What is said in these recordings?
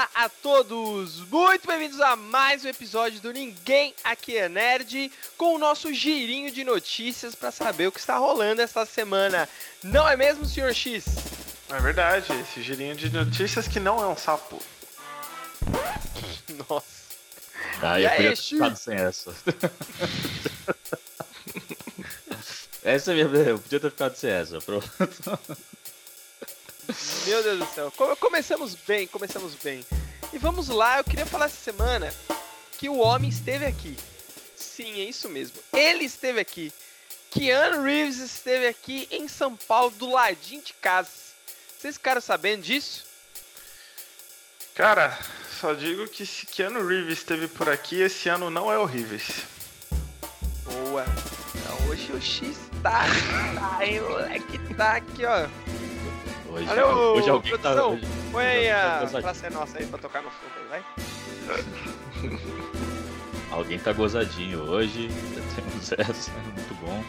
Olá a todos! Muito bem-vindos a mais um episódio do Ninguém Aqui é Nerd, com o nosso girinho de notícias para saber o que está rolando esta semana. Não é mesmo, Sr. X? É verdade, esse girinho de notícias que não é um sapo. Nossa. Ah, E eu aí, podia ter ficado sem essa. essa é a minha. Eu podia ter ficado sem essa. Pronto. Meu Deus do céu. Come- começamos bem, começamos bem. E vamos lá, eu queria falar essa semana que o homem esteve aqui. Sim, é isso mesmo. Ele esteve aqui. Keanu Reeves esteve aqui em São Paulo, do ladinho de casa. Vocês ficaram sabendo disso? Cara, só digo que se Keanu Reeves esteve por aqui, esse ano não é horríveis. Boa. Então, hoje o X tá, tá, hein, moleque? Tá aqui, ó. Hoje, Valeu, hoje alguém tá. produção. Hoje, Põe tá a gozadinho. praça é nossa aí pra tocar no fundo aí, vai. Alguém tá gozadinho hoje. Temos essa. Muito bom.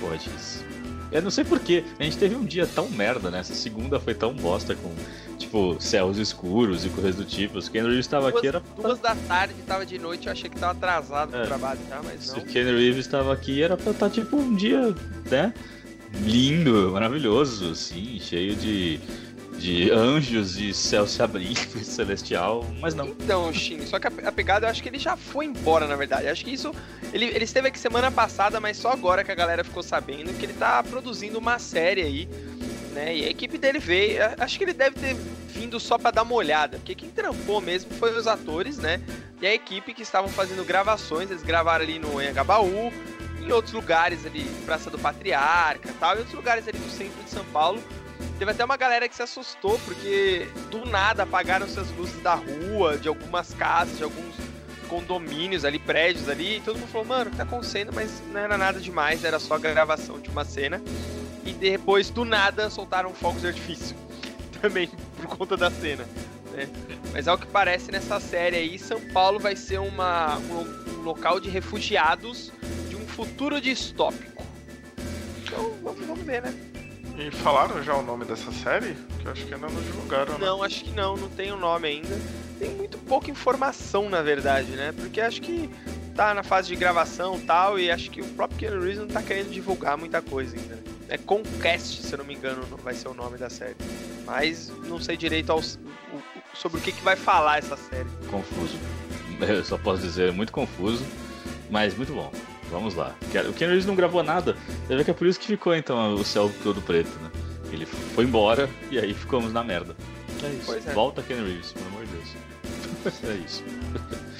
Pô, X. Eu não sei porquê. A gente teve um dia tão merda, né? Essa segunda foi tão bosta com, tipo, céus escuros e coisas do tipo. O Ken Reeves estava aqui, era. duas da tarde, tava de noite, eu achei que tava atrasado pro É. trabalho já, mas Se não. o Ken Reeves estava aqui, era pra estar, tipo, um dia, né? Lindo, maravilhoso, assim, cheio de, de anjos e céu se abrindo celestial, mas não. Então, Shin, só que a, a pegada eu acho que ele já foi embora, na verdade. Acho que isso. Ele, ele esteve aqui semana passada, mas só agora que a galera ficou sabendo que ele tá produzindo uma série aí, né? E a equipe dele veio. Acho que ele deve ter vindo só pra dar uma olhada, porque quem trampou mesmo foi os atores, né? E a equipe que estavam fazendo gravações. Eles gravaram ali no Engabaú, em outros lugares ali, Praça do Patriarca tal, em outros lugares ali do centro de São Paulo. Teve até uma galera que se assustou, porque do nada apagaram-se as luzes da rua, de algumas casas, de alguns condomínios ali, prédios ali, e todo mundo falou, mano, o que tá acontecendo? Mas não era nada demais, era só a gravação de uma cena. E depois, do nada, soltaram fogos de artifício. Também por conta da cena. né? Mas ao que parece nessa série aí, São Paulo vai ser uma, um, lo- local de refugiados futuro distópico. Então vamos, vamos ver, né? E falaram já o nome dessa série? Que eu acho que ainda não divulgaram, né? Não, acho que não, não tem o nome ainda. Tem muito pouca informação, na verdade, né? Porque acho que tá na fase de gravação e tal, e acho que o próprio Keanu Reeves não tá querendo divulgar muita coisa ainda. né? É Conquest, se eu não me engano, vai ser o nome da série. Mas não sei direito aos- sobre o que, que vai falar essa série. Confuso. Eu só posso dizer, muito confuso, mas muito bom. Vamos lá. O Ken Reeves não gravou nada, você vê que é por isso que ficou então o céu todo preto, né? Ele foi embora e aí ficamos na merda. É isso. Pois é. Volta Ken Reeves, pelo amor de Deus. É isso.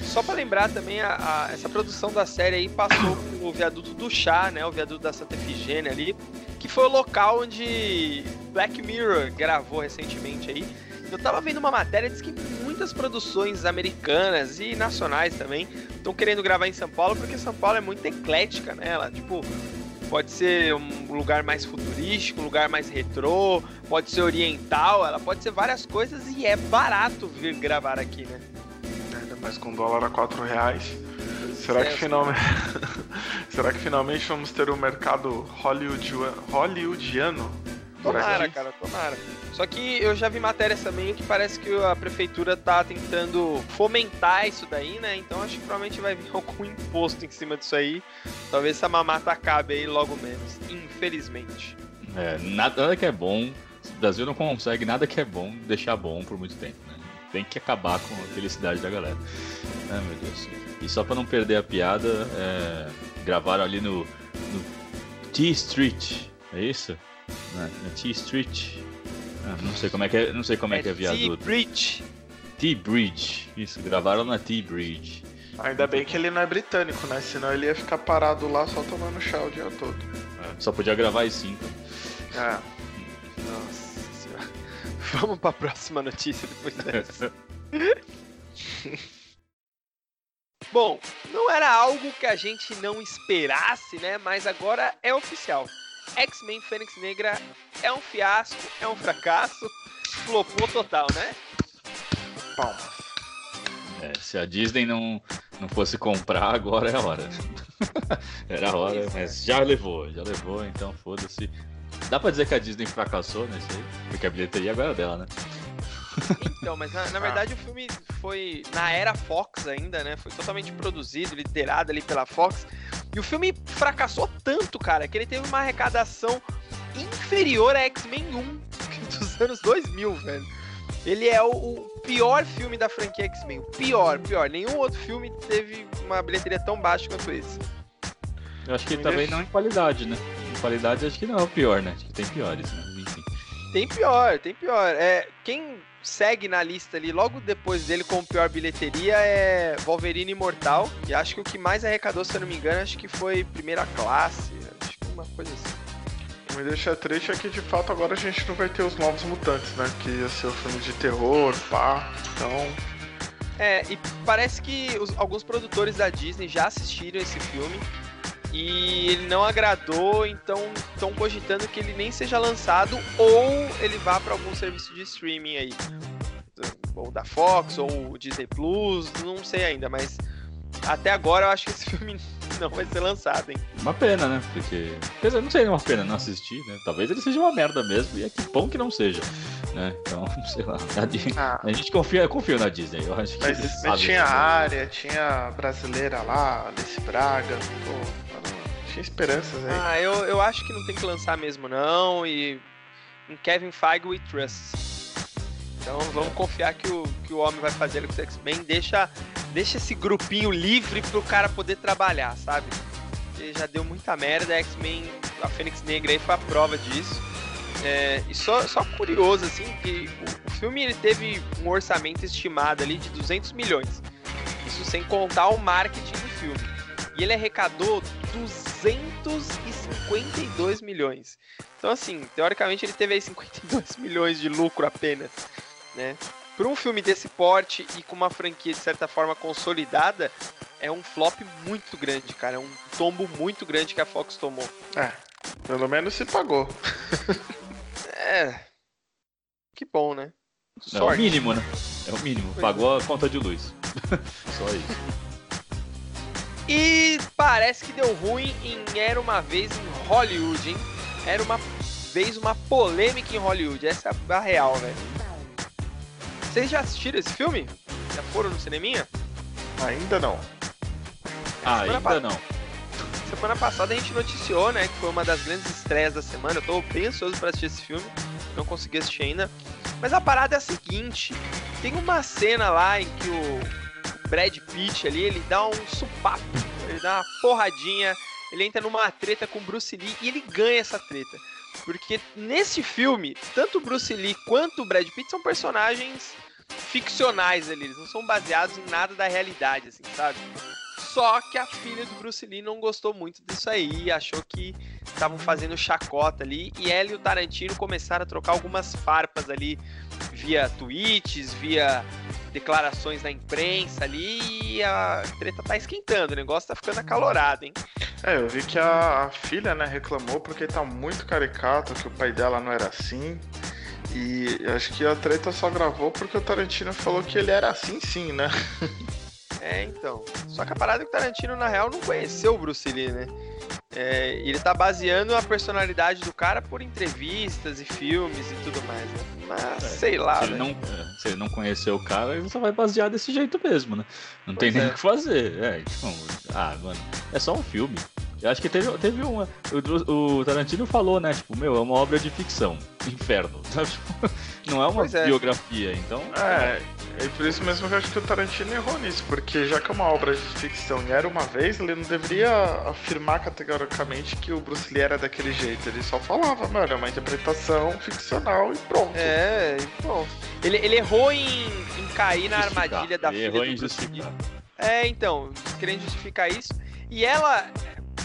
Só pra lembrar também, a, a- essa produção da série aí passou pelo viaduto do chá, né? O viaduto da Santa Efigênia ali, que foi o local onde Black Mirror gravou recentemente aí. Eu tava vendo uma matéria, diz que muitas produções americanas e nacionais também estão querendo gravar em São Paulo, porque São Paulo é muito eclética, né? Ela, tipo, pode ser um lugar mais futurístico, um lugar mais retrô, pode ser oriental, ela pode ser várias coisas e é barato vir gravar aqui, né? Ainda mais com dólar a 4 reais. Será que, É, finalmente... Será que finalmente vamos ter um mercado hollywoodiano, hollywoodiano Tomara, aqui? cara, tomara. Só que eu já vi matérias também que parece que a prefeitura tá tentando fomentar isso daí, né? Então acho que provavelmente vai vir algum imposto em cima disso aí. Talvez essa mamata acabe aí logo menos, infelizmente. É, nada, que é bom. O Brasil não consegue nada que é bom deixar bom por muito tempo, né? Tem que acabar com a felicidade da galera. Ai meu Deus. E só pra não perder a piada, é, gravaram ali no, no T Street. É isso? Na, na T Street. Ah, não sei como é que é, não sei como é, que é viaduto. Bridge. T Bridge. Isso, gravaram na T Bridge. Ainda bem que ele não é britânico, né? Senão ele ia ficar parado lá só tomando chá o dia todo. É, Só podia gravar isso então. É. Nossa senhora. Vamos pra próxima notícia depois dessa. Bom, não era algo que a gente não esperasse, né? Mas agora é oficial. X-Men Fênix Negra é um fiasco, é um fracasso, flopou total, né? Palmas. É, se a Disney não, não fosse comprar, agora é a hora. Era a hora, mas já levou, já levou, então foda-se. Dá pra dizer que a Disney fracassou nesse aí? Porque a bilheteria agora é dela, né? Então, mas na, na verdade o filme foi na era Fox ainda, né? Foi totalmente produzido, liderado ali pela Fox. E o filme fracassou tanto, cara, que ele teve uma arrecadação inferior a X-Men 1 dos anos 2000, velho. Ele é o, o pior filme da franquia X-Men. O pior, pior. Nenhum outro filme teve uma bilheteria tão baixa quanto esse. Eu acho que também não em qualidade, né? Em qualidade acho que não é o pior, né? Acho que tem piores, né? Tem pior, tem pior. É, quem segue na lista ali logo depois dele com pior bilheteria é Wolverine Imortal. E acho que o que mais arrecadou, se eu não me engano, acho que foi primeira classe. Acho que uma coisa assim. O que me deixa triste é que de fato agora a gente não vai ter os novos mutantes, né? Que ia ser o filme de terror, pá. Então. É, e parece que os- alguns produtores da Disney já assistiram esse filme e ele não agradou, então estão cogitando que ele nem seja lançado ou ele vá para algum serviço de streaming aí. Ou da Fox, ou Disney Plus, não sei ainda, mas até agora eu acho que esse filme não vai ser lançado, hein? Uma pena, né? Porque. Quer dizer, não seria uma pena não assistir, né? Talvez ele seja uma merda mesmo, e é que bom que não seja. Né? Então, sei lá. A, Ah, a gente confia, eu confio na Disney. Eu acho que mas, mas tinha a área, tinha a brasileira lá, Alice Braga. Pô, tinha esperanças aí. Ah, eu, eu acho que não tem que lançar mesmo, não. E em Kevin Feige we trust. Então vamos confiar que o, que o homem vai fazer com o X-Men. Deixa, deixa esse grupinho livre pro cara poder trabalhar, sabe? Porque já deu muita merda. X-Men, a Fênix Negra aí foi a prova disso. É, e só, só curioso, assim, que o, filme ele teve um orçamento estimado ali de 200 milhões. Isso sem contar o marketing do filme. E ele arrecadou 252 milhões. Então, assim, teoricamente ele teve aí 52 milhões de lucro apenas, né? Para um filme desse porte e com uma franquia de certa forma consolidada, é um flop muito grande, cara. É um tombo muito grande que a Fox tomou. É, pelo menos se pagou. É. Que bom, né? É o mínimo, né? É o mínimo. Pagou a conta de luz. Só isso. E parece que deu ruim em Era uma Vez em Hollywood, hein? Era uma vez uma polêmica em Hollywood. Essa é a real, velho. Vocês já assistiram esse filme? Já foram no cineminha? Ainda não. Ah, ainda não. Semana passada a gente noticiou, né, que foi uma das grandes estreias da semana. Eu tô bem ansioso pra assistir esse filme. Não consegui assistir ainda. Mas a parada é a seguinte: tem uma cena lá em que o Brad Pitt ali, ele dá um supapo, ele dá uma porradinha, ele entra numa treta com o Bruce Lee e ele ganha essa treta. Porque nesse filme, tanto o Bruce Lee quanto o Brad Pitt são personagens ficcionais ali, eles não são baseados em nada da realidade, assim, sabe? Só que a filha do Bruce Lee não gostou muito disso aí, achou que estavam fazendo chacota ali, e ela e o Tarantino começaram a trocar algumas farpas ali via tweets, via declarações na imprensa ali, e a treta tá esquentando, o negócio tá ficando acalorado, hein? É, eu vi que a, a filha, né, reclamou porque tá muito caricato, que o pai dela não era assim. E acho que a treta só gravou porque o Tarantino falou que ele era assim sim, né? É, então. Só que a parada é que o Tarantino, na real, não conheceu o Bruce Lee, né? É, e ele tá baseando a personalidade do cara por entrevistas e filmes e tudo mais, né? Mas, É, sei lá, Se ele, velho. não, é, se ele não conheceu o cara, ele só vai basear desse jeito mesmo, né? Não tem Pois nem é. o que fazer. É, então, ah, mano, é só um filme. Eu acho que teve, teve uma. O, o Tarantino falou, né? Tipo, meu, é uma obra de ficção. Inferno. sabe? Tipo, Não é uma é. biografia, então. É, e por isso mesmo que eu acho que o Tarantino errou nisso, porque já que é uma obra de ficção e era uma vez, ele não deveria afirmar categoricamente que o Bruce Lee era daquele jeito. Ele só falava, mano, é uma interpretação ficcional e pronto. É, bom. Ele, ele errou em, em cair na armadilha da Ele filha errou do em Bruce Lee. justificar. É, então, querendo justificar isso. E ela,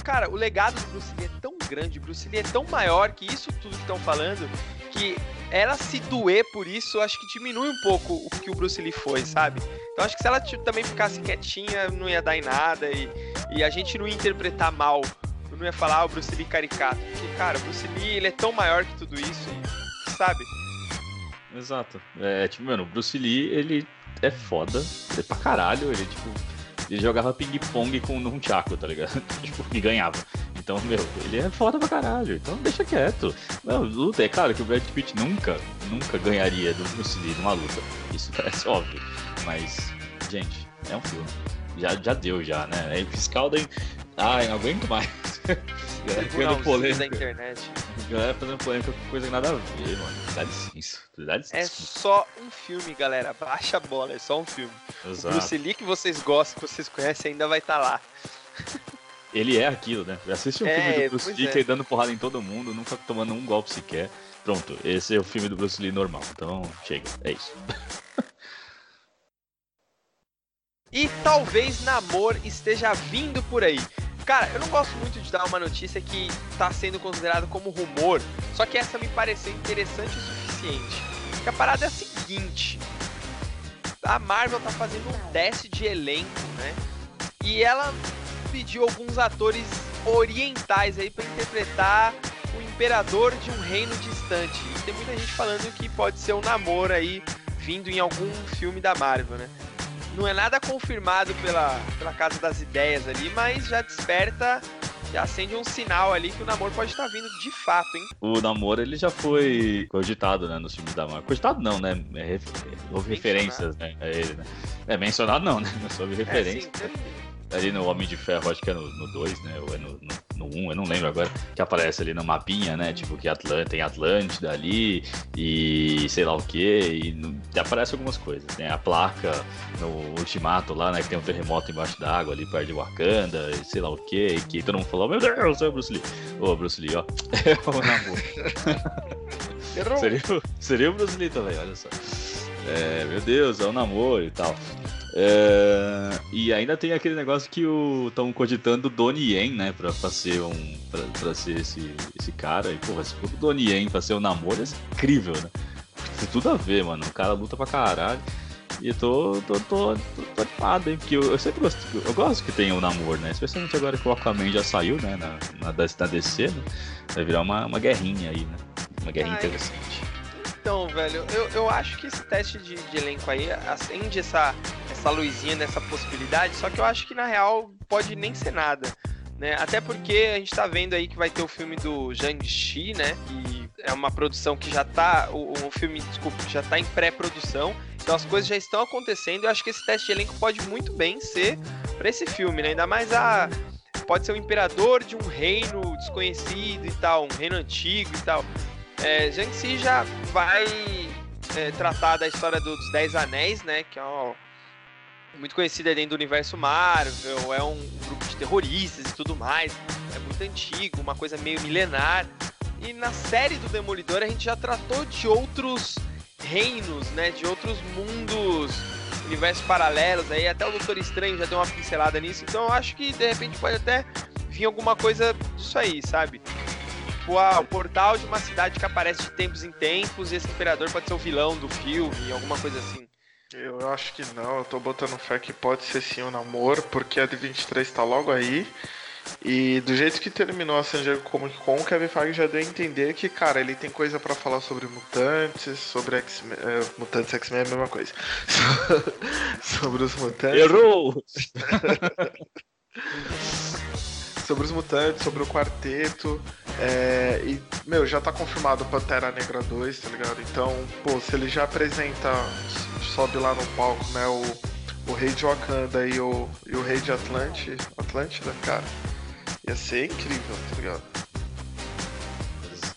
cara, o legado do Bruce Lee é tão grande, Bruce Lee é tão maior que isso tudo que estão falando, que ela se doer por isso, acho que diminui um pouco o que o Bruce Lee foi, sabe? Então acho que se ela tipo, também ficasse quietinha, não ia dar em nada e, e a gente não ia interpretar mal. Não ia falar ah, o Bruce Lee caricato. Porque, cara, o Bruce Lee, ele é tão maior que tudo isso, e, sabe? Exato. É, tipo, mano, o Bruce Lee, ele é foda. Ele é pra caralho. Ele, tipo, ele jogava ping-pong com um Chaco, tá ligado? tipo, e ganhava. Então, meu, ele é foda pra caralho. Então deixa quieto. Não, luta. É claro que o Brad Pitt nunca, nunca ganharia do Bruce Lee numa luta. Isso parece óbvio. Mas, gente, é um filme. Já, já deu, já, né? É fiscal da. Ai, não aguento mais. Tribunal polêmica. da internet. Galera fazendo polêmica com coisa que nada a ver, mano. Dá licença. Dá licença. É só um filme, galera. Baixa a bola, é só um filme. Exato. O Bruce Lee que vocês gostam, que vocês conhecem, ainda vai estar tá lá. Ele é aquilo, né? Assiste um é, filme do Bruce Lee é. dando porrada em todo mundo, nunca tomando um golpe sequer. Pronto, esse é o filme do Bruce Lee normal. Então, chega, é isso. e talvez Namor esteja vindo por aí. Cara, eu não gosto muito de dar uma notícia que tá sendo considerada como rumor, só que essa me pareceu interessante o suficiente. A parada é a seguinte: a Marvel tá fazendo um teste de elenco, né? E ela pediu alguns atores orientais aí para interpretar o imperador de um reino distante. E tem muita gente falando que pode ser um namoro aí vindo em algum filme da Marvel, né? Não é nada confirmado pela, pela Casa das Ideias ali, mas já desperta, já acende um sinal ali que o namoro pode estar vindo de fato, hein? O namoro ele já foi cogitado, né, nos filmes da Marvel. Cogitado não, né? É, houve referências, né, a ele, né? É, mencionado não, né? Mas houve referência. É, sim, ali no Homem de Ferro, acho que é no 2, né? Ou é no 1, no, no um, eu não lembro agora, que aparece ali no mapinha, né? Tipo, que Atlant tem Atlântida ali e sei lá o que, e aparece algumas coisas, né? A placa no Ultimato lá, né? Que tem um terremoto embaixo d'água ali perto de Wakanda, e sei lá o que, que todo mundo falou, meu Deus, é o Bruce Lee. Ô, Bruce Lee, ó. É seria, seria o Bruce Lee também, olha só. É, meu Deus, é o namoro e tal. É, e ainda tem aquele negócio que estão cogitando o Donnie Yen, né? Pra, pra ser um. Pra, pra, ser esse, esse cara. E, porra, se for o Donnie Yen pra ser o um namoro, é incrível, né? Tem tudo a ver, mano. O cara luta pra caralho. E eu tô, tô, tô, tô, tô animado, hein? Porque eu, eu, sempre gosto. Eu gosto que tenha o um namoro, né? Especialmente agora que o Aquaman já saiu, né? Na, na, na DC, né? Vai virar uma, uma guerrinha aí, né? Uma guerrinha Ai. interessante. Então, velho, eu, eu acho que esse teste de, de elenco aí acende essa, essa luzinha nessa possibilidade, só que eu acho que na real pode nem ser nada. Né? Até porque a gente tá vendo aí que vai ter o filme do Shang-Chi, né? E é uma produção que já tá. O, o filme, desculpa, já tá em pré-produção. Então as coisas já estão acontecendo. Eu acho que esse teste de elenco pode muito bem ser para esse filme, né? Ainda mais a. Pode ser o imperador de um reino desconhecido e tal, um reino antigo e tal. É, Shang-Chi já vai é, tratar da história dos Dez Anéis, né? Que é ó, muito conhecida dentro do universo Marvel, é um grupo de terroristas e tudo mais. É muito antigo, uma coisa meio milenar. E na série do Demolidor a gente já tratou de outros reinos, né? De outros mundos, universos paralelos. Aí até o Doutor Estranho já deu uma pincelada nisso. Então eu acho que de repente pode até vir alguma coisa disso aí, sabe? Tipo, o portal de uma cidade que aparece de tempos em tempos e esse imperador pode ser o vilão do filme, alguma coisa assim. Eu acho que não, eu tô botando fé que pode ser sim um namoro, porque a de 23 tá logo aí. E do jeito que terminou a San Diego Comic Con, o Kevin Feige já deu a entender que, cara, ele tem coisa para falar sobre mutantes, sobre X-Men. É, mutantes X-Men é a mesma coisa. sobre os mutantes. Errou! sobre os mutantes, sobre o quarteto. É, e, meu, já tá confirmado Pantera Negra 2, tá ligado? Então, pô, se ele já apresenta, sobe lá no palco, né, o, o Rei de Wakanda e o, e o Rei de Atlante, Atlântida, cara, ia ser incrível, tá ligado?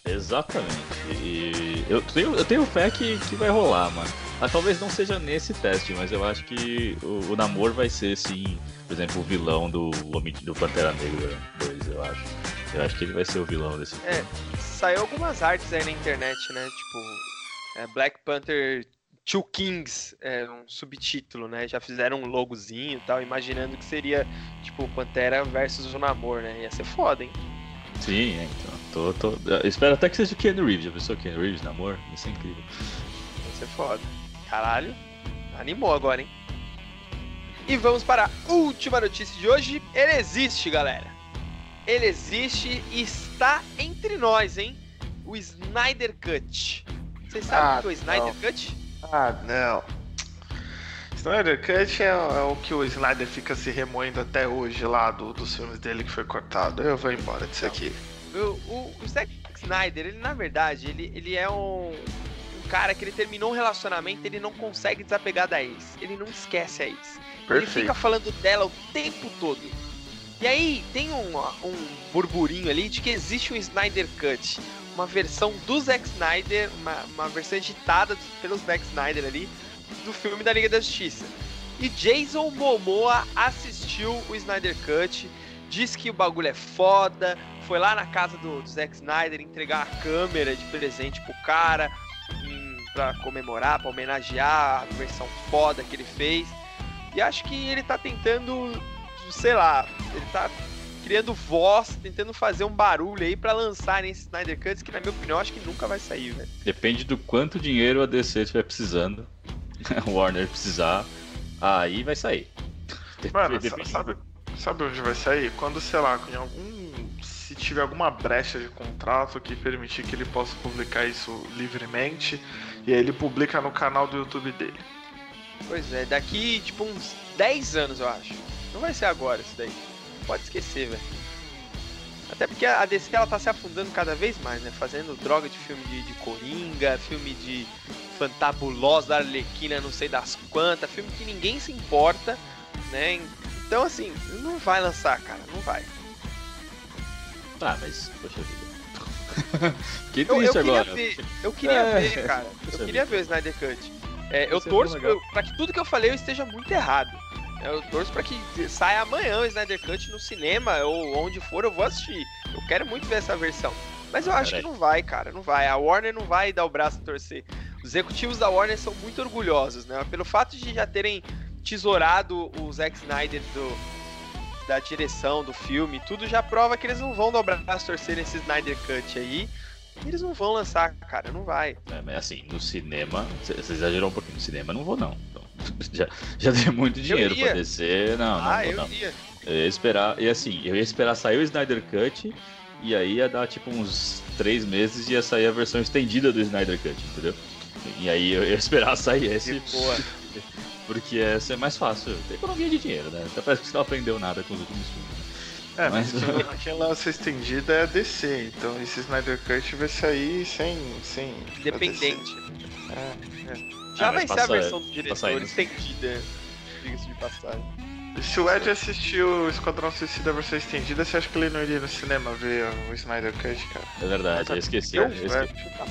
Exatamente. E eu tenho, eu tenho fé que, que vai rolar, mano. Mas talvez não seja nesse teste, mas eu acho que o, o namoro vai ser, sim, por exemplo, o vilão do, do Pantera Negra 2, eu acho. Eu acho que ele vai ser o vilão desse é, filme. É, saiu algumas artes aí na internet, né? Tipo, é, Black Panther Two Kings, é um subtítulo, né? Já fizeram um logozinho e tal, imaginando que seria, tipo, Pantera versus o Namor, né? Ia ser foda, hein? Sim, é, então. Tô, tô... espero até que seja o Keanu Reeves. Já pensou Keanu Reeves, Namor? Ia ser incrível. Ia ser foda. Caralho, animou agora, hein? E vamos para a última notícia de hoje. Ele existe, galera. Ele existe e está entre nós, hein? O Snyder Cut. Vocês sabem ah, o que é o Snyder não. Cut? Ah, não. Snyder Cut é, é, o que o Snyder fica se remoendo até hoje lá do, dos filmes dele que foi cortado. Eu vou embora disso aqui. O, o, o Zack Snyder, ele na verdade, ele, ele é um, um cara que ele terminou um relacionamento ele não consegue desapegar da ex. Ele não esquece a ex. Perfeito. Ele fica falando dela o tempo todo. E aí tem um, um burburinho ali de que existe um Snyder Cut, uma versão do Zack Snyder, uma, uma versão editada pelo Zack Snyder ali, do filme da Liga da Justiça. E Jason Momoa assistiu o Snyder Cut, disse que o bagulho é foda, foi lá na casa do, do Zack Snyder entregar a câmera de presente pro cara, hum, pra comemorar, pra homenagear a versão foda que ele fez. E acho que ele tá tentando, sei lá, ele tá criando voz, tentando fazer um barulho aí para lançar esse Snyder Cut, que na minha opinião acho que nunca vai sair, velho. Depende do quanto dinheiro a DC estiver precisando. Warner precisar, aí vai sair. Mano, sabe, sabe onde vai sair? Quando, sei lá, em algum. Se tiver alguma brecha de contrato que permitir que ele possa publicar isso livremente, e aí ele publica no canal do YouTube dele. Pois é, daqui tipo uns 10 anos eu acho. Não vai ser agora isso daí. Pode esquecer, velho. Até porque a DC ela tá se afundando cada vez mais, né? Fazendo droga de filme de, de Coringa, filme de fantabulosa da Arlequina, não sei das quantas, filme que ninguém se importa, né? Então, assim, não vai lançar, cara, não vai. Tá, mas, poxa vida. que triste eu, eu agora. Ver, eu queria é, ver, cara. Eu queria ver o Snyder Cut. É, eu torço pra que tudo que eu falei eu esteja muito errado. Eu torço pra que saia amanhã o Snyder Cut no cinema ou onde for, eu vou assistir. Eu quero muito ver essa versão. Mas eu acho que não vai, cara, não vai. A Warner não vai dar o braço a torcer. Os executivos da Warner são muito orgulhosos, né? Pelo fato de já terem tesourado o Zack Snyder do, da direção do filme, tudo já prova que eles não vão dar o braço a torcer nesse Snyder Cut aí. Eles não vão lançar, cara, não vai. É, mas assim, no cinema, você exagerou um pouquinho. No cinema não vou, não. já, já dei muito dinheiro pra descer. Não, não, ah, eu não. Ia. Eu ia esperar, e assim, eu ia esperar sair o Snyder Cut e aí ia dar tipo uns três meses e ia sair a versão estendida do Snyder Cut, entendeu? E aí eu ia esperar sair esse. Porque ia ser mais fácil. Tem economia de dinheiro, né? Até parece que você não aprendeu nada com os últimos filmes. Né? É, mas quem lança estendida é a DC, então esse Snyder Cut vai sair sem. sem Independente. É, é. Já ah, vai ser a versão do diretor estendida, diga-se de passagem. Se o Ed assistiu o Esquadrão Suicida versão estendida, você acha que ele não iria no cinema ver o Snyder Cut, cara? É verdade, eu esqueci. Eu, eu, esqueci. Tá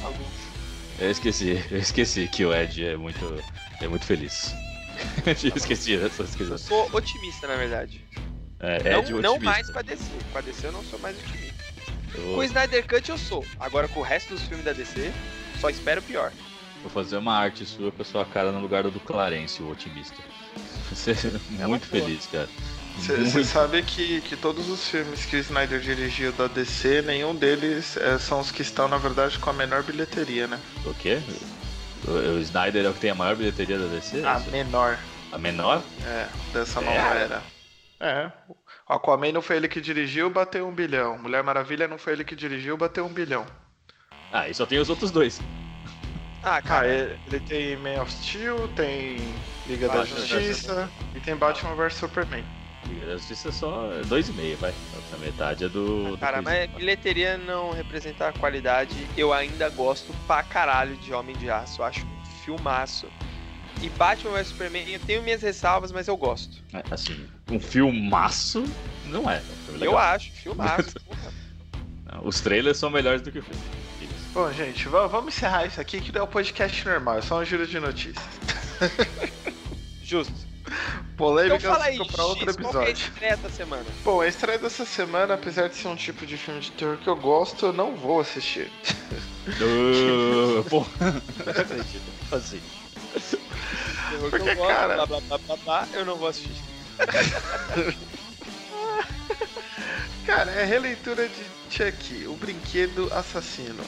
eu esqueci, eu esqueci que o Ed é muito, é muito feliz. eu esqueci, eu esqueci. Eu sou otimista, na verdade. É, Ed não, não mais pra DC. Com a DC eu não sou mais otimista. Eu... Com o Snyder Cut eu sou. Agora com o resto dos filmes da DC, só espero pior. Vou fazer uma arte sua com a sua cara no lugar do Clarence, o otimista. Você é muito feliz, cara. Você sabe que, que todos os filmes que o Snyder dirigiu da DC, nenhum deles é, são os que estão, na verdade, com a menor bilheteria, né? O quê? O, o Snyder é o que tem a maior bilheteria da DC? A menor. A menor? É, dessa é. nova era. É. Aquaman não foi ele que dirigiu, bateu um bilhão. Mulher Maravilha não foi ele que dirigiu, bateu um bilhão. Ah, e só tem os outros dois. Ah, cara, ah, ele, tem Man of Steel, tem Liga Batman da Justiça e tem Batman vs Superman. Liga da Justiça é só 2,5, vai. A metade é do. Ah, cara, do mas bilheteria não representa a qualidade. Eu ainda gosto pra caralho de Homem de Aço. Eu acho um filmaço. E Batman vs Superman, eu tenho minhas ressalvas, mas eu gosto. É, assim, um filmaço não é. é eu acho, filmaço. Os trailers são melhores do que o filme. Bom, gente, vamos encerrar isso aqui que não é um podcast normal, é só um giro de notícias. Justo. Polêmica então fala aí, pra outro episódio. Qual é a estreia dessa semana? Bom, a estreia dessa semana, apesar de ser um tipo de filme de terror que eu gosto, eu não vou assistir. Uh, pô, não acredito. Assim. Porque, eu cara. Blá, blá, blá, blá, blá, eu não vou assistir. cara, é a releitura de Chucky, o brinquedo assassino.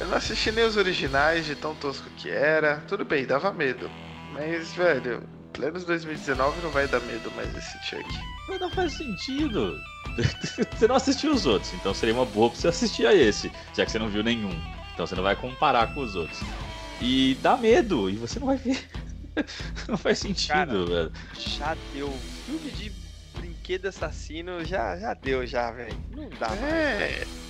Eu não assisti nem os originais de tão tosco que era. Tudo bem, dava medo. Mas, velho, plenos 2019 não vai dar medo mais esse Chuck. Mas não faz sentido. você não assistiu os outros, então seria uma boa pra você assistir a esse, já que você não viu nenhum. Então você não vai comparar com os outros. E dá medo, e você não vai ver. Não faz sentido, Cara, velho. Já deu. Filme de brinquedo assassino já, já deu, já, velho. Não dá é. mais.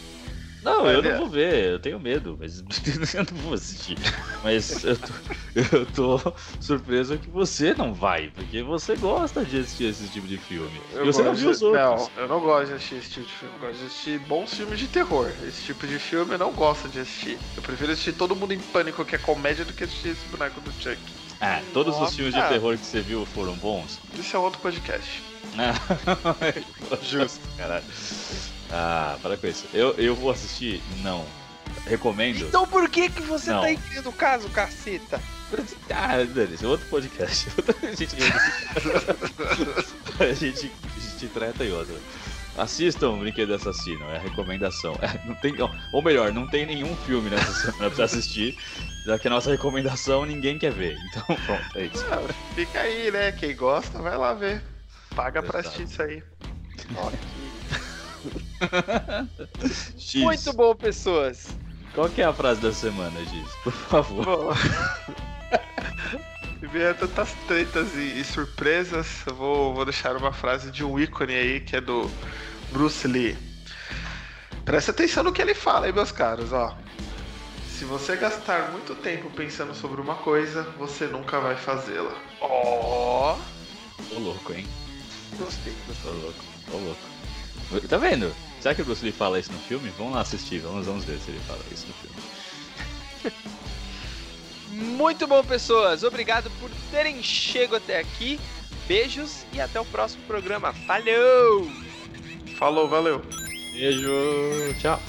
Não, eu não vou ver, eu tenho medo, mas eu não vou assistir. Mas eu tô, eu tô surpreso que você não vai, porque você gosta de assistir esse tipo de filme. Eu e você não viu os outros. Não, eu não gosto de assistir esse tipo de filme. Eu gosto de assistir bons filmes de terror. Esse tipo de filme eu não gosto de assistir. Eu prefiro assistir Todo Mundo em Pânico, que é comédia, do que assistir esse boneco do Chuck. Ah, todos Nossa, os filmes de terror que você viu foram bons? Isso é outro podcast. Justo, caralho. Ah, para com isso. Eu, eu vou assistir? Não. Recomendo? Então por que que você não. tá entendendo o caso, caceta? Ah, Dani, é outro podcast. a, gente... a, gente, a gente trata em outra. Assistam o Brinquedo Assassino, é a recomendação. É, não tem, ou melhor, não tem nenhum filme nessa semana pra assistir, já que a nossa recomendação ninguém quer ver. Então, pronto, é isso. Ah, fica aí, né? Quem gosta, vai lá ver. Paga Exato. pra assistir isso aí. Muito bom, pessoas. Qual que é a frase da semana, Giz? Por favor. Vieram tantas tretas e, e, surpresas, eu vou, vou deixar uma frase de um ícone aí, que é do Bruce Lee. Presta atenção no que ele fala aí, meus caros, ó. Se você gastar muito tempo pensando sobre uma coisa, você nunca vai fazê-la. Ó! Oh. Tô louco, hein? Gostei. Tô louco, tô louco. Tá vendo? Será que o Bruce Lee fala isso no filme? Vamos lá assistir, vamos, vamos ver se ele fala isso no filme. Muito bom, pessoas. Obrigado por terem chegado até aqui. Beijos e até o próximo programa. Falou! Falou, valeu. Beijo, tchau.